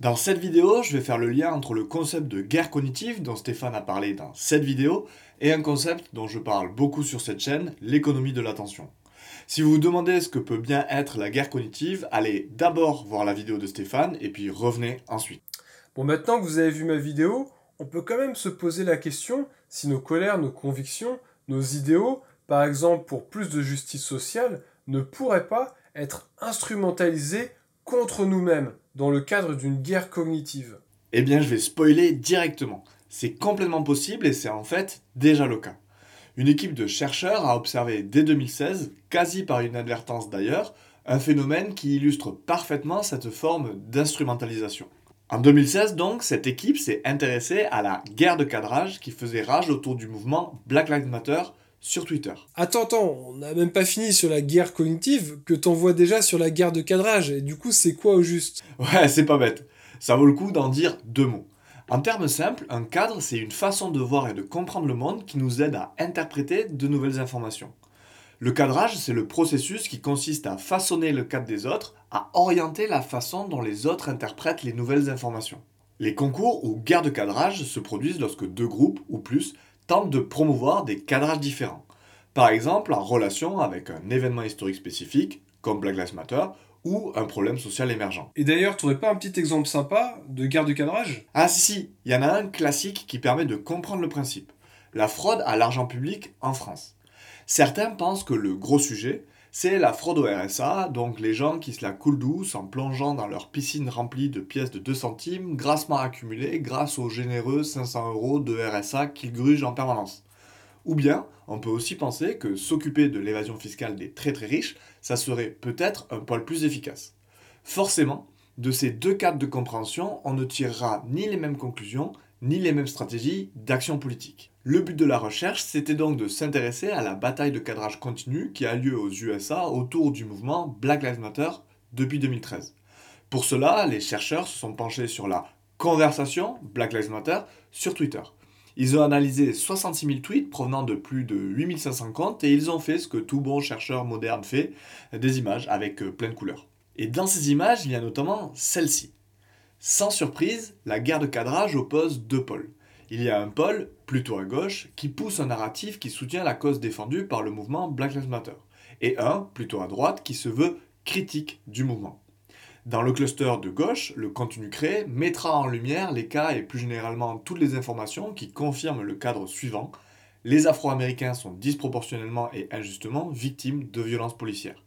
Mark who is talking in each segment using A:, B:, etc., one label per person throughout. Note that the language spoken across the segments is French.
A: Dans cette vidéo, je vais faire le lien entre le concept de guerre cognitive dont Stéphane a parlé dans cette vidéo et un concept dont je parle beaucoup sur cette chaîne, l'économie de l'attention. Si vous vous demandez ce que peut bien être la guerre cognitive, allez d'abord voir la vidéo de Stéphane et puis revenez ensuite.
B: Bon, maintenant que vous avez vu ma vidéo, on peut quand même se poser la question si nos colères, nos convictions, nos idéaux, par exemple pour plus de justice sociale, ne pourraient pas être instrumentalisés contre nous-mêmes dans le cadre d'une guerre cognitive
A: Eh bien, je vais spoiler directement. C'est complètement possible et c'est en fait déjà le cas. Une équipe de chercheurs a observé dès 2016, quasi par inadvertance d'ailleurs, un phénomène qui illustre parfaitement cette forme d'instrumentalisation. En 2016 donc, cette équipe s'est intéressée à la guerre de cadrage qui faisait rage autour du mouvement Black Lives Matter sur Twitter.
B: Attends, attends, on n'a même pas fini sur la guerre cognitive que t'envoies déjà sur la guerre de cadrage. Et du coup, c'est quoi au juste?
A: Ouais, c'est pas bête. Ça vaut le coup d'en dire deux mots. En termes simples, un cadre, c'est une façon de voir et de comprendre le monde qui nous aide à interpréter de nouvelles informations. Le cadrage, c'est le processus qui consiste à façonner le cadre des autres, à orienter la façon dont les autres interprètent les nouvelles informations. Les concours ou guerres de cadrage se produisent lorsque deux groupes ou plus tentent de promouvoir des cadrages différents. Par exemple, en relation avec un événement historique spécifique, comme Black Lives Matter, ou un problème social émergent.
B: Et d'ailleurs, tu pas un petit exemple sympa de guerre de cadrage?
A: Ah si, si, il y en a un classique qui permet de comprendre le principe. La fraude à l'argent public en France. Certains pensent que le gros sujet, c'est la fraude au RSA, donc les gens qui se la coulent douce en plongeant dans leur piscine remplie de pièces de 2 centimes, grassement accumulées grâce aux généreux 500 euros de RSA qu'ils grugent en permanence. Ou bien, on peut aussi penser que s'occuper de l'évasion fiscale des très très riches, ça serait peut-être un poil plus efficace. Forcément, de ces deux cadres de compréhension, on ne tirera ni les mêmes conclusions, ni les mêmes stratégies d'action politique. Le but de la recherche, c'était donc de s'intéresser à la bataille de cadrage continu qui a lieu aux USA autour du mouvement Black Lives Matter depuis 2013. Pour cela, les chercheurs se sont penchés sur la conversation Black Lives Matter sur Twitter. Ils ont analysé 66 000 tweets provenant de plus de 8500 comptes et ils ont fait ce que tout bon chercheur moderne fait, des images avec euh, plein de couleurs. Et dans ces images, il y a notamment celle-ci. Sans surprise, la guerre de cadrage oppose deux pôles. Il y a un pôle, plutôt à gauche, qui pousse un narratif qui soutient la cause défendue par le mouvement Black Lives Matter, et un, plutôt à droite, qui se veut critique du mouvement. Dans le cluster de gauche, le contenu créé mettra en lumière les cas et plus généralement toutes les informations qui confirment le cadre suivant. Les Afro-Américains sont disproportionnellement et injustement victimes de violences policières.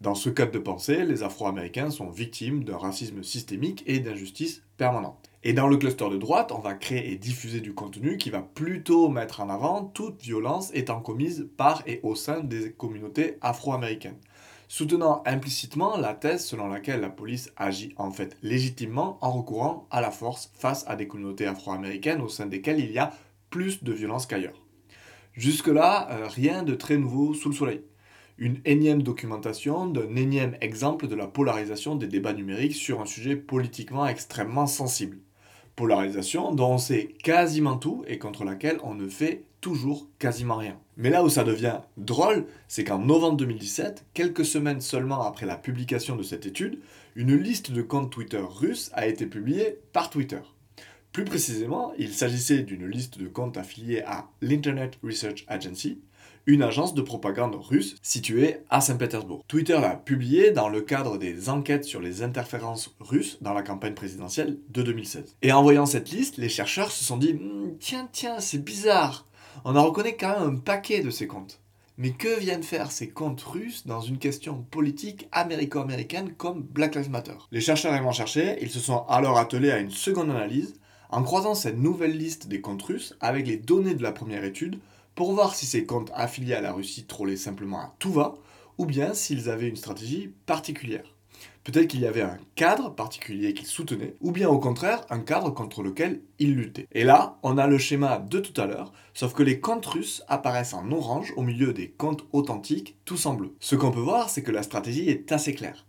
A: Dans ce cadre de pensée, les Afro-Américains sont victimes d'un racisme systémique et d'injustice permanente. Et dans le cluster de droite, on va créer et diffuser du contenu qui va plutôt mettre en avant toute violence étant commise par et au sein des communautés afro-américaines, soutenant implicitement la thèse selon laquelle la police agit en fait légitimement en recourant à la force face à des communautés afro-américaines au sein desquelles il y a plus de violence qu'ailleurs. Jusque-là, euh, rien de très nouveau sous le soleil une énième documentation d'un énième exemple de la polarisation des débats numériques sur un sujet politiquement extrêmement sensible. Polarisation dont on sait quasiment tout et contre laquelle on ne fait toujours quasiment rien. Mais là où ça devient drôle, c'est qu'en novembre 2017, quelques semaines seulement après la publication de cette étude, une liste de comptes Twitter russes a été publiée par Twitter. Plus précisément, il s'agissait d'une liste de comptes affiliés à l'Internet Research Agency, une agence de propagande russe située à Saint-Pétersbourg. Twitter l'a publié dans le cadre des enquêtes sur les interférences russes dans la campagne présidentielle de 2016. Et en voyant cette liste, les chercheurs se sont dit hmm, Tiens, tiens, c'est bizarre On en reconnaît quand même un paquet de ces comptes. Mais que viennent faire ces comptes russes dans une question politique américo-américaine comme Black Lives Matter? Les chercheurs ayant cherché, ils se sont alors attelés à une seconde analyse en croisant cette nouvelle liste des comptes russes avec les données de la première étude pour voir si ces comptes affiliés à la Russie trollaient simplement à tout va, ou bien s'ils avaient une stratégie particulière. Peut-être qu'il y avait un cadre particulier qu'ils soutenaient, ou bien au contraire un cadre contre lequel ils luttaient. Et là, on a le schéma de tout à l'heure, sauf que les comptes russes apparaissent en orange au milieu des comptes authentiques, tous en bleu. Ce qu'on peut voir, c'est que la stratégie est assez claire.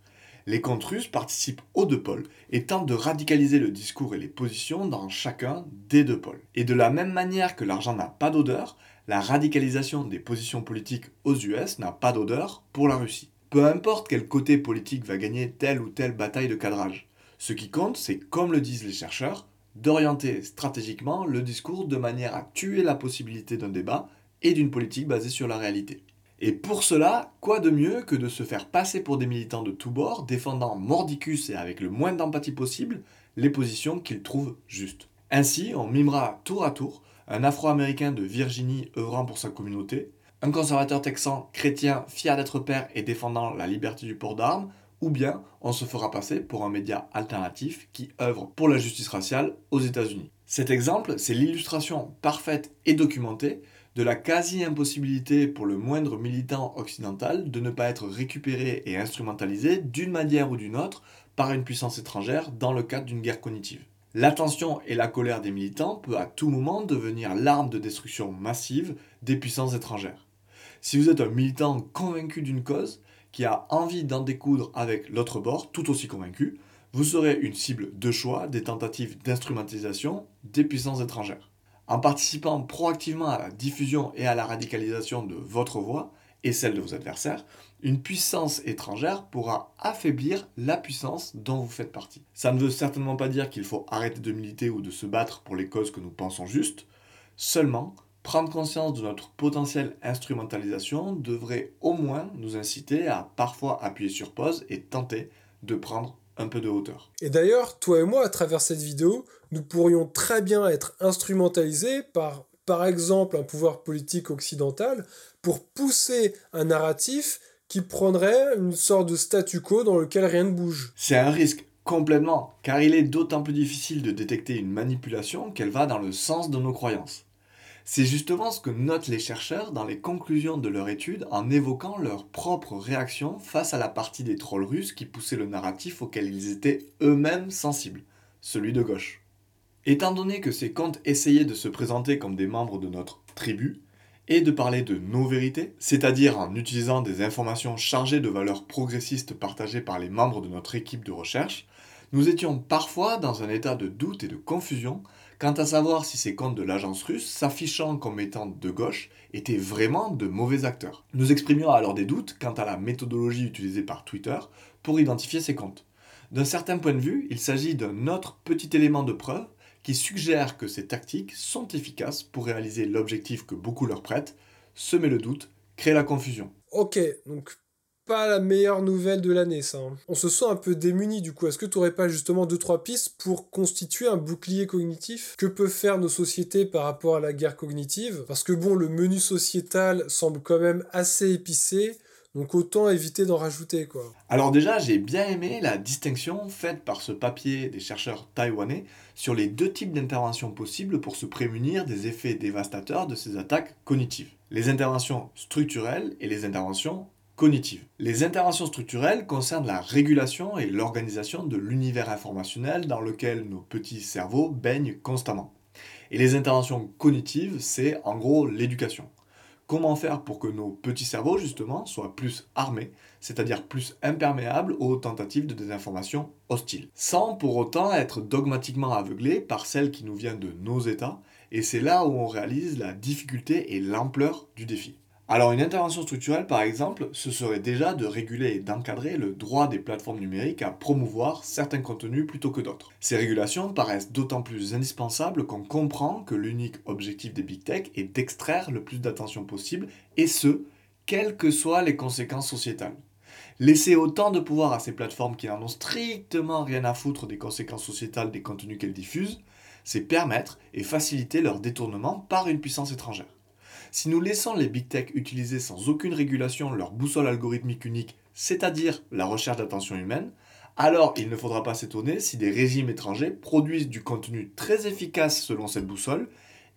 A: Les comptes russes participent aux deux pôles et tentent de radicaliser le discours et les positions dans chacun des deux pôles. Et de la même manière que l'argent n'a pas d'odeur, la radicalisation des positions politiques aux US n'a pas d'odeur pour la Russie. Peu importe quel côté politique va gagner telle ou telle bataille de cadrage. Ce qui compte, c'est, comme le disent les chercheurs, d'orienter stratégiquement le discours de manière à tuer la possibilité d'un débat et d'une politique basée sur la réalité. Et pour cela, quoi de mieux que de se faire passer pour des militants de tous bords, défendant mordicus et avec le moins d'empathie possible les positions qu'ils trouvent justes. Ainsi, on mimera tour à tour un Afro-Américain de Virginie œuvrant pour sa communauté, un conservateur texan chrétien fier d'être père et défendant la liberté du port d'armes, ou bien on se fera passer pour un média alternatif qui œuvre pour la justice raciale aux États-Unis. Cet exemple, c'est l'illustration parfaite et documentée de la quasi-impossibilité pour le moindre militant occidental de ne pas être récupéré et instrumentalisé d'une manière ou d'une autre par une puissance étrangère dans le cadre d'une guerre cognitive. L'attention et la colère des militants peut à tout moment devenir l'arme de destruction massive des puissances étrangères. Si vous êtes un militant convaincu d'une cause, qui a envie d'en découdre avec l'autre bord, tout aussi convaincu, vous serez une cible de choix des tentatives d'instrumentalisation des puissances étrangères. En participant proactivement à la diffusion et à la radicalisation de votre voix et celle de vos adversaires, une puissance étrangère pourra affaiblir la puissance dont vous faites partie. Ça ne veut certainement pas dire qu'il faut arrêter de militer ou de se battre pour les causes que nous pensons justes, seulement prendre conscience de notre potentielle instrumentalisation devrait au moins nous inciter à parfois appuyer sur pause et tenter de prendre un peu de hauteur.
B: Et d'ailleurs, toi et moi, à travers cette vidéo, nous pourrions très bien être instrumentalisés par, par exemple, un pouvoir politique occidental pour pousser un narratif qui prendrait une sorte de statu quo dans lequel rien ne bouge.
A: C'est un risque complètement, car il est d'autant plus difficile de détecter une manipulation qu'elle va dans le sens de nos croyances. C'est justement ce que notent les chercheurs dans les conclusions de leur étude en évoquant leur propre réaction face à la partie des trolls russes qui poussaient le narratif auquel ils étaient eux-mêmes sensibles, celui de gauche. Étant donné que ces comptes essayaient de se présenter comme des membres de notre tribu, et de parler de nos vérités, c'est-à-dire en utilisant des informations chargées de valeurs progressistes partagées par les membres de notre équipe de recherche, nous étions parfois dans un état de doute et de confusion quant à savoir si ces comptes de l'agence russe, s'affichant comme étant de gauche, étaient vraiment de mauvais acteurs. Nous exprimions alors des doutes quant à la méthodologie utilisée par Twitter pour identifier ces comptes. D'un certain point de vue, il s'agit d'un autre petit élément de preuve qui suggère que ces tactiques sont efficaces pour réaliser l'objectif que beaucoup leur prêtent, semer le doute, créer la confusion.
B: Ok, donc pas la meilleure nouvelle de l'année, ça. Hein. On se sent un peu démuni du coup. Est-ce que tu n'aurais pas justement deux trois pistes pour constituer un bouclier cognitif? Que peuvent faire nos sociétés par rapport à la guerre cognitive? Parce que bon, le menu sociétal semble quand même assez épicé. Donc autant éviter d'en rajouter quoi.
A: Alors déjà, j'ai bien aimé la distinction faite par ce papier des chercheurs taïwanais sur les deux types d'interventions possibles pour se prémunir des effets dévastateurs de ces attaques cognitives. Les interventions structurelles et les interventions les interventions structurelles concernent la régulation et l'organisation de l'univers informationnel dans lequel nos petits cerveaux baignent constamment. Et les interventions cognitives, c'est en gros l'éducation. Comment faire pour que nos petits cerveaux, justement, soient plus armés, c'est-à-dire plus imperméables aux tentatives de désinformation hostiles, sans pour autant être dogmatiquement aveuglés par celles qui nous viennent de nos États, et c'est là où on réalise la difficulté et l'ampleur du défi. Alors une intervention structurelle, par exemple, ce serait déjà de réguler et d'encadrer le droit des plateformes numériques à promouvoir certains contenus plutôt que d'autres. Ces régulations paraissent d'autant plus indispensables qu'on comprend que l'unique objectif des big tech est d'extraire le plus d'attention possible, et ce, quelles que soient les conséquences sociétales. Laisser autant de pouvoir à ces plateformes qui n'en ont strictement rien à foutre des conséquences sociétales des contenus qu'elles diffusent, c'est permettre et faciliter leur détournement par une puissance étrangère. Si nous laissons les big tech utiliser sans aucune régulation leur boussole algorithmique unique, c'est-à-dire la recherche d'attention humaine, alors il ne faudra pas s'étonner si des régimes étrangers produisent du contenu très efficace selon cette boussole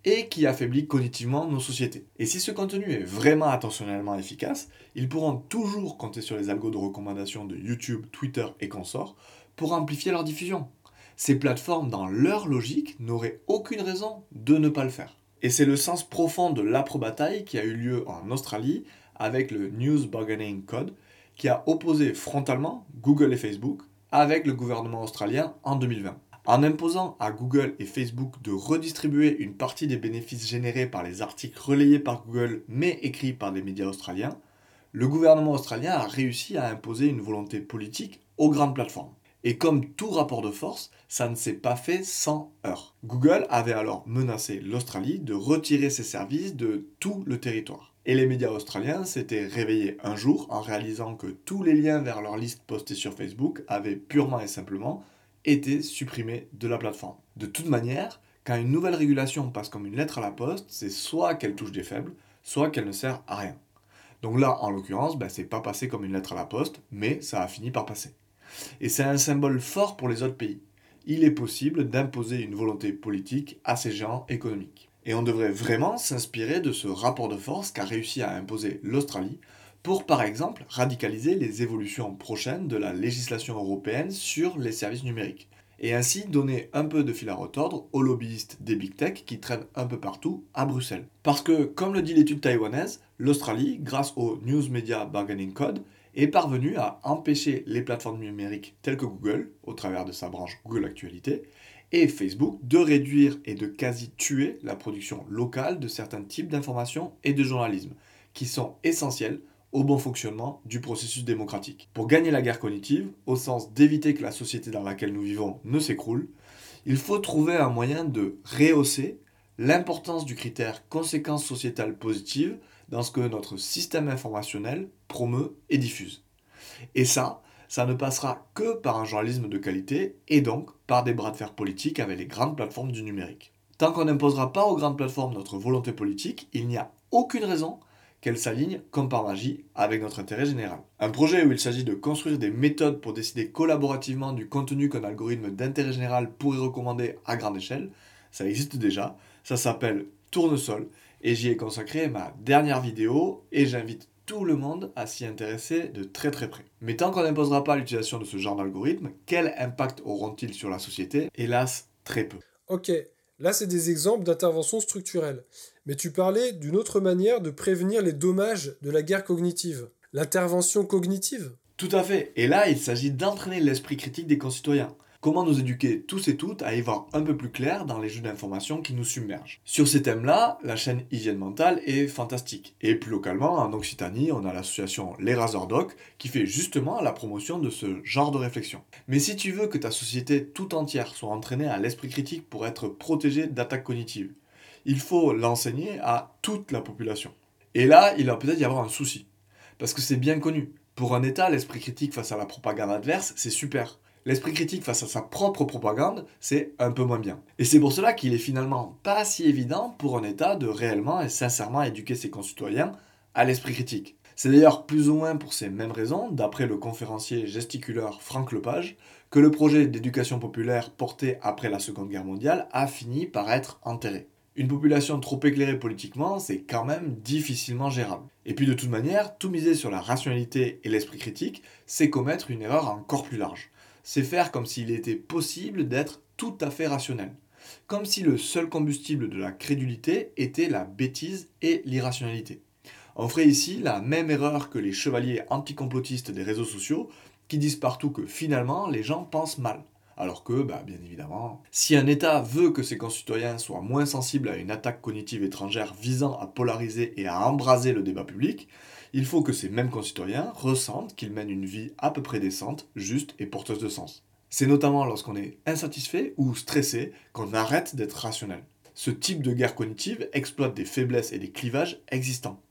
A: et qui affaiblit cognitivement nos sociétés. Et si ce contenu est vraiment attentionnellement efficace, ils pourront toujours compter sur les algos de recommandation de YouTube, Twitter et consorts pour amplifier leur diffusion. Ces plateformes, dans leur logique, n'auraient aucune raison de ne pas le faire. Et c'est le sens profond de l'aprobataille qui a eu lieu en Australie avec le News Bargaining Code qui a opposé frontalement Google et Facebook avec le gouvernement australien en 2020. En imposant à Google et Facebook de redistribuer une partie des bénéfices générés par les articles relayés par Google mais écrits par des médias australiens, le gouvernement australien a réussi à imposer une volonté politique aux grandes plateformes. Et comme tout rapport de force, ça ne s'est pas fait sans heurts. Google avait alors menacé l'Australie de retirer ses services de tout le territoire. Et les médias australiens s'étaient réveillés un jour en réalisant que tous les liens vers leur liste postée sur Facebook avaient purement et simplement été supprimés de la plateforme. De toute manière, quand une nouvelle régulation passe comme une lettre à la poste, c'est soit qu'elle touche des faibles, soit qu'elle ne sert à rien. Donc là, en l'occurrence, ben, c'est pas passé comme une lettre à la poste, mais ça a fini par passer. Et c'est un symbole fort pour les autres pays. Il est possible d'imposer une volonté politique à ces géants économiques. Et on devrait vraiment s'inspirer de ce rapport de force qu'a réussi à imposer l'Australie pour, par exemple, radicaliser les évolutions prochaines de la législation européenne sur les services numériques et ainsi donner un peu de fil à retordre aux lobbyistes des big tech qui traînent un peu partout à Bruxelles. Parce que, comme le dit l'étude taïwanaise, l'Australie, grâce au News Media Bargaining Code, est parvenue à empêcher les plateformes numériques telles que Google, au travers de sa branche Google Actualité, et Facebook de réduire et de quasi tuer la production locale de certains types d'informations et de journalisme, qui sont essentiels au bon fonctionnement du processus démocratique. Pour gagner la guerre cognitive, au sens d'éviter que la société dans laquelle nous vivons ne s'écroule, il faut trouver un moyen de rehausser l'importance du critère conséquence sociétale positive dans ce que notre système informationnel promeut et diffuse. Et ça, ça ne passera que par un journalisme de qualité et donc par des bras de fer politiques avec les grandes plateformes du numérique. Tant qu'on n'imposera pas aux grandes plateformes notre volonté politique, il n'y a aucune raison qu'elle s'aligne comme par magie avec notre intérêt général. Un projet où il s'agit de construire des méthodes pour décider collaborativement du contenu qu'un algorithme d'intérêt général pourrait recommander à grande échelle, ça existe déjà, ça s'appelle Tournesol et j'y ai consacré ma dernière vidéo et j'invite tout le monde à s'y intéresser de très très près. Mais tant qu'on n'imposera pas l'utilisation de ce genre d'algorithme, quel impact auront-ils sur la société? Hélas, très peu.
B: Ok, Là, c'est des exemples d'intervention structurelle. Mais tu parlais d'une autre manière de prévenir les dommages de la guerre cognitive. L'intervention cognitive?
A: Tout à fait. Et là, il s'agit d'entraîner l'esprit critique des concitoyens. Comment nous éduquer tous et toutes à y voir un peu plus clair dans les jeux d'information qui nous submergent. Sur ces thèmes-là, la chaîne Hygiène Mentale est fantastique. Et plus localement, en Occitanie, on a l'association Les Doc qui fait justement la promotion de ce genre de réflexion. Mais si tu veux que ta société tout entière soit entraînée à l'esprit critique pour être protégée d'attaques cognitives, il faut l'enseigner à toute la population. Et là, il va peut-être y avoir un souci. Parce que c'est bien connu. Pour un État, l'esprit critique face à la propagande adverse, c'est super l'esprit critique face à sa propre propagande, c'est un peu moins bien. Et c'est pour cela qu'il est finalement pas si évident pour un État de réellement et sincèrement éduquer ses concitoyens à l'esprit critique. C'est d'ailleurs plus ou moins pour ces mêmes raisons, d'après le conférencier gesticuleur Franck Lepage, que le projet d'éducation populaire porté après la Seconde Guerre mondiale a fini par être enterré. Une population trop éclairée politiquement, c'est quand même difficilement gérable. Et puis de toute manière, tout miser sur la rationalité et l'esprit critique, c'est commettre une erreur encore plus large c'est faire comme s'il était possible d'être tout à fait rationnel. Comme si le seul combustible de la crédulité était la bêtise et l'irrationalité. On ferait ici la même erreur que les chevaliers anticomplotistes des réseaux sociaux qui disent partout que finalement les gens pensent mal. Alors que, bah, bien évidemment, si un État veut que ses concitoyens soient moins sensibles à une attaque cognitive étrangère visant à polariser et à embraser le débat public, il faut que ces mêmes concitoyens ressentent qu'ils mènent une vie à peu près décente, juste et porteuse de sens. C'est notamment lorsqu'on est insatisfait ou stressé qu'on arrête d'être rationnel. Ce type de guerre cognitive exploite des faiblesses et des clivages existants.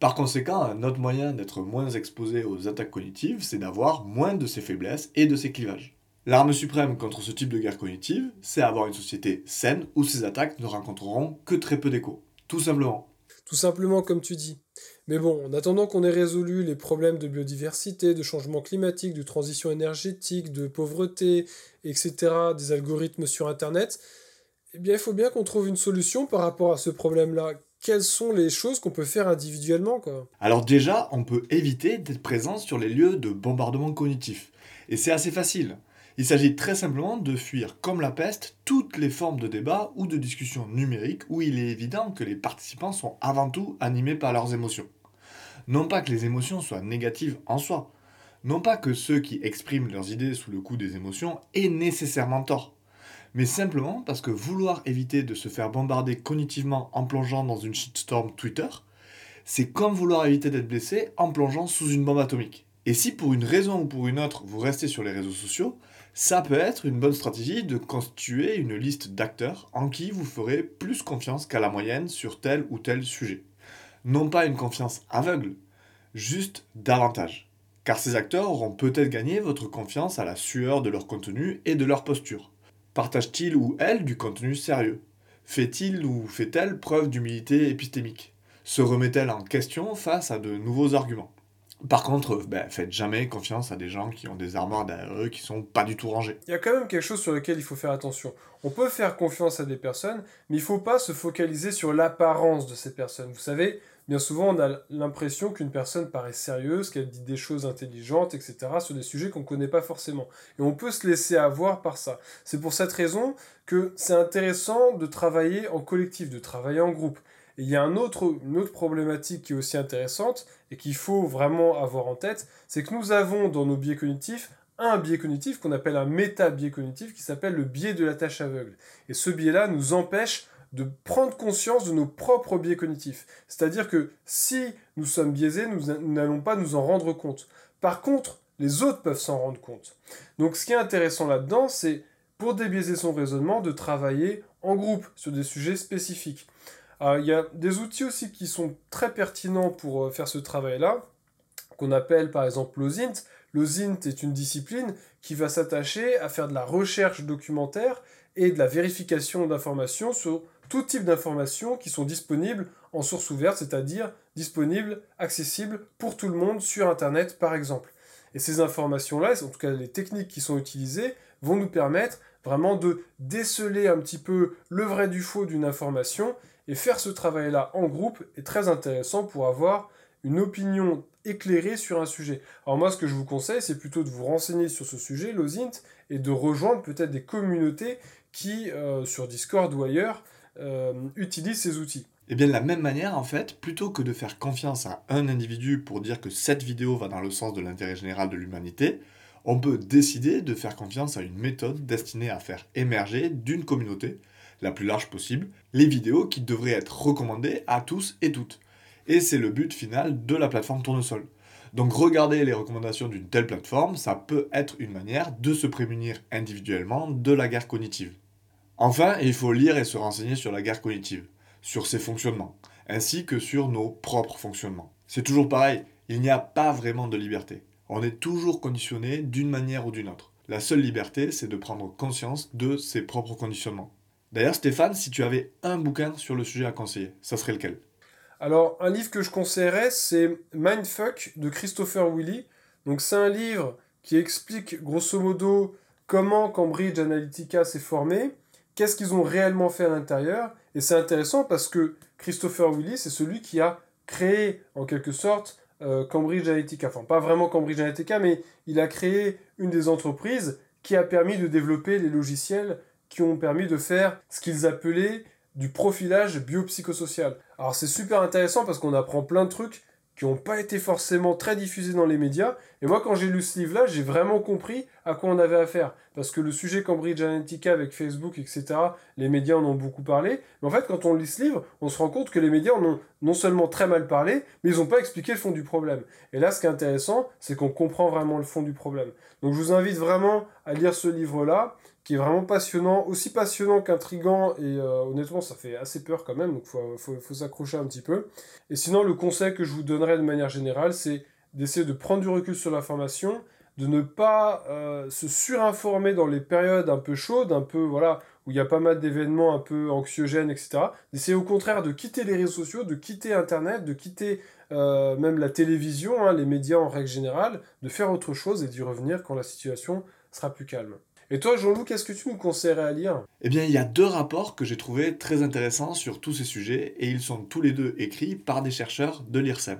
A: Par conséquent, un autre moyen d'être moins exposé aux attaques cognitives, c'est d'avoir moins de ces faiblesses et de ces clivages. L'arme suprême contre ce type de guerre cognitive, c'est avoir une société saine où ces attaques ne rencontreront que très peu d'écho. Tout simplement.
B: Tout simplement comme tu dis. Mais bon, en attendant qu'on ait résolu les problèmes de biodiversité, de changement climatique, de transition énergétique, de pauvreté, etc., des algorithmes sur Internet, eh bien il faut bien qu'on trouve une solution par rapport à ce problème-là. Quelles sont les choses qu'on peut faire individuellement quoi?
A: Alors déjà, on peut éviter d'être présent sur les lieux de bombardement cognitif. Et c'est assez facile. Il s'agit très simplement de fuir comme la peste toutes les formes de débat ou de discussion numérique où il est évident que les participants sont avant tout animés par leurs émotions. Non pas que les émotions soient négatives en soi, non pas que ceux qui expriment leurs idées sous le coup des émotions aient nécessairement tort, mais simplement parce que vouloir éviter de se faire bombarder cognitivement en plongeant dans une shitstorm Twitter, c'est comme vouloir éviter d'être blessé en plongeant sous une bombe atomique. Et si pour une raison ou pour une autre vous restez sur les réseaux sociaux, Ça peut être une bonne stratégie de constituer une liste d'acteurs en qui vous ferez plus confiance qu'à la moyenne sur tel ou tel sujet. Non pas une confiance aveugle, juste davantage. Car ces acteurs auront peut-être gagné votre confiance à la sueur de leur contenu et de leur posture. Partage-t-il ou elle du contenu sérieux? Fait-il ou fait-elle preuve d'humilité épistémique? Se remet-elle en question face à de nouveaux arguments? Par contre, ben, faites jamais confiance à des gens qui ont des armoires derrière eux qui sont pas du tout rangées.
B: Il y a quand même quelque chose sur lequel il faut faire attention. On peut faire confiance à des personnes, mais il faut pas se focaliser sur l'apparence de ces personnes. Vous savez, bien souvent on a l'impression qu'une personne paraît sérieuse, qu'elle dit des choses intelligentes, etc., sur des sujets qu'on ne connaît pas forcément. Et on peut se laisser avoir par ça. C'est pour cette raison que c'est intéressant de travailler en collectif, de travailler en groupe. Et il y a une autre problématique qui est aussi intéressante et qu'il faut vraiment avoir en tête, c'est que nous avons dans nos biais cognitifs un biais cognitif qu'on appelle un méta-biais cognitif qui s'appelle le biais de la tâche aveugle. Et ce biais-là nous empêche de prendre conscience de nos propres biais cognitifs. C'est-à-dire que si nous sommes biaisés, nous n'allons pas nous en rendre compte. Par contre, les autres peuvent s'en rendre compte. Donc ce qui est intéressant là-dedans, c'est pour débiaiser son raisonnement, de travailler en groupe sur des sujets spécifiques. Il y a des outils aussi qui sont très pertinents pour euh, faire ce travail-là, qu'on appelle par exemple l'OSINT. L'OSINT est une discipline qui va s'attacher à faire de la recherche documentaire et de la vérification d'informations sur tout type d'informations qui sont disponibles en source ouverte, c'est-à-dire disponibles, accessibles pour tout le monde sur Internet par exemple. Et ces informations-là, en tout cas les techniques qui sont utilisées, vont nous permettre vraiment de déceler un petit peu le vrai du faux d'une information et faire ce travail-là en groupe est très intéressant pour avoir une opinion éclairée sur un sujet. Alors moi, ce que je vous conseille, c'est plutôt de vous renseigner sur ce sujet, l'OSINT, et de rejoindre peut-être des communautés qui, euh, sur Discord ou ailleurs, euh, utilisent ces outils.
A: Et eh bien de la même manière, en fait, plutôt que de faire confiance à un individu pour dire que cette vidéo va dans le sens de l'intérêt général de l'humanité, on peut décider de faire confiance à une méthode destinée à faire émerger d'une communauté la plus large possible, les vidéos qui devraient être recommandées à tous et toutes. Et c'est le but final de la plateforme Tournesol. Donc regarder les recommandations d'une telle plateforme, ça peut être une manière de se prémunir individuellement de la guerre cognitive. Enfin, il faut lire et se renseigner sur la guerre cognitive, sur ses fonctionnements, ainsi que sur nos propres fonctionnements. C'est toujours pareil, il n'y a pas vraiment de liberté. On est toujours conditionné d'une manière ou d'une autre. La seule liberté, c'est de prendre conscience de ses propres conditionnements. D'ailleurs, Stéphane, si tu avais un bouquin sur le sujet à conseiller, ça serait lequel?
B: Alors, un livre que je conseillerais, c'est Mindfuck de Christopher Willy. Donc, c'est un livre qui explique grosso modo comment Cambridge Analytica s'est formé, qu'est-ce qu'ils ont réellement fait à l'intérieur. Et c'est intéressant parce que Christopher Willy, c'est celui qui a créé en quelque sorte euh, Cambridge Analytica. Enfin, pas vraiment Cambridge Analytica, mais il a créé une des entreprises qui a permis de développer les logiciels qui ont permis de faire ce qu'ils appelaient du profilage biopsychosocial. Alors c'est super intéressant parce qu'on apprend plein de trucs qui n'ont pas été forcément très diffusés dans les médias. Et moi, quand j'ai lu ce livre-là, j'ai vraiment compris à quoi on avait affaire. Parce que le sujet Cambridge Analytica avec Facebook, etc., les médias en ont beaucoup parlé. Mais en fait, quand on lit ce livre, on se rend compte que les médias en ont non seulement très mal parlé, mais ils n'ont pas expliqué le fond du problème. Et là, ce qui est intéressant, c'est qu'on comprend vraiment le fond du problème. Donc je vous invite vraiment à lire ce livre-là qui est vraiment passionnant, aussi passionnant qu'intrigant, et euh, honnêtement, ça fait assez peur quand même, donc faut, faut, s'accrocher un petit peu. Et sinon, le conseil que je vous donnerais de manière générale, c'est d'essayer de prendre du recul sur l'information, de ne pas euh, se surinformer dans les périodes un peu chaudes, un peu, voilà, où il y a pas mal d'événements un peu anxiogènes, etc. D'essayer au contraire de quitter les réseaux sociaux, de quitter Internet, de quitter euh, même la télévision, hein, les médias en règle générale, de faire autre chose et d'y revenir quand la situation sera plus calme. Et toi, Jean-Loup, qu'est-ce que tu nous conseillerais à lire?
A: Eh bien, il y a deux rapports que j'ai trouvés très intéressants sur tous ces sujets, et ils sont tous les deux écrits par des chercheurs de l'IRSEM,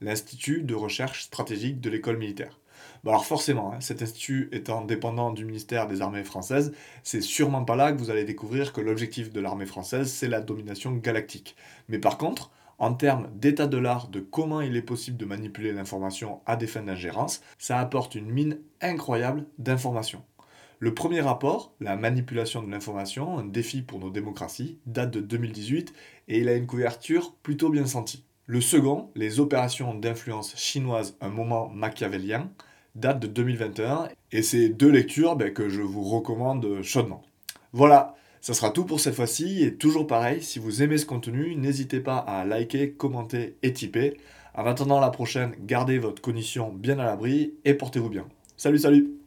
A: l'Institut de recherche stratégique de l'école militaire. Alors forcément, hein, cet institut étant dépendant du ministère des armées françaises, c'est sûrement pas là que vous allez découvrir que l'objectif de l'armée française, c'est la domination galactique. Mais par contre, en termes d'état de l'art, de comment il est possible de manipuler l'information à des fins d'ingérence, ça apporte une mine incroyable d'informations. Le premier rapport, La manipulation de l'information, un défi pour nos démocraties, date de 2018 et il a une couverture plutôt bien sentie. Le second, Les opérations d'influence chinoise, un moment machiavélien, date de 2021, et c'est deux lectures ben, que je vous recommande chaudement. Voilà, ça sera tout pour cette fois-ci, et toujours pareil, si vous aimez ce contenu, n'hésitez pas à liker, commenter et tiper. En attendant la prochaine, gardez votre cognition bien à l'abri et portez-vous bien. Salut, salut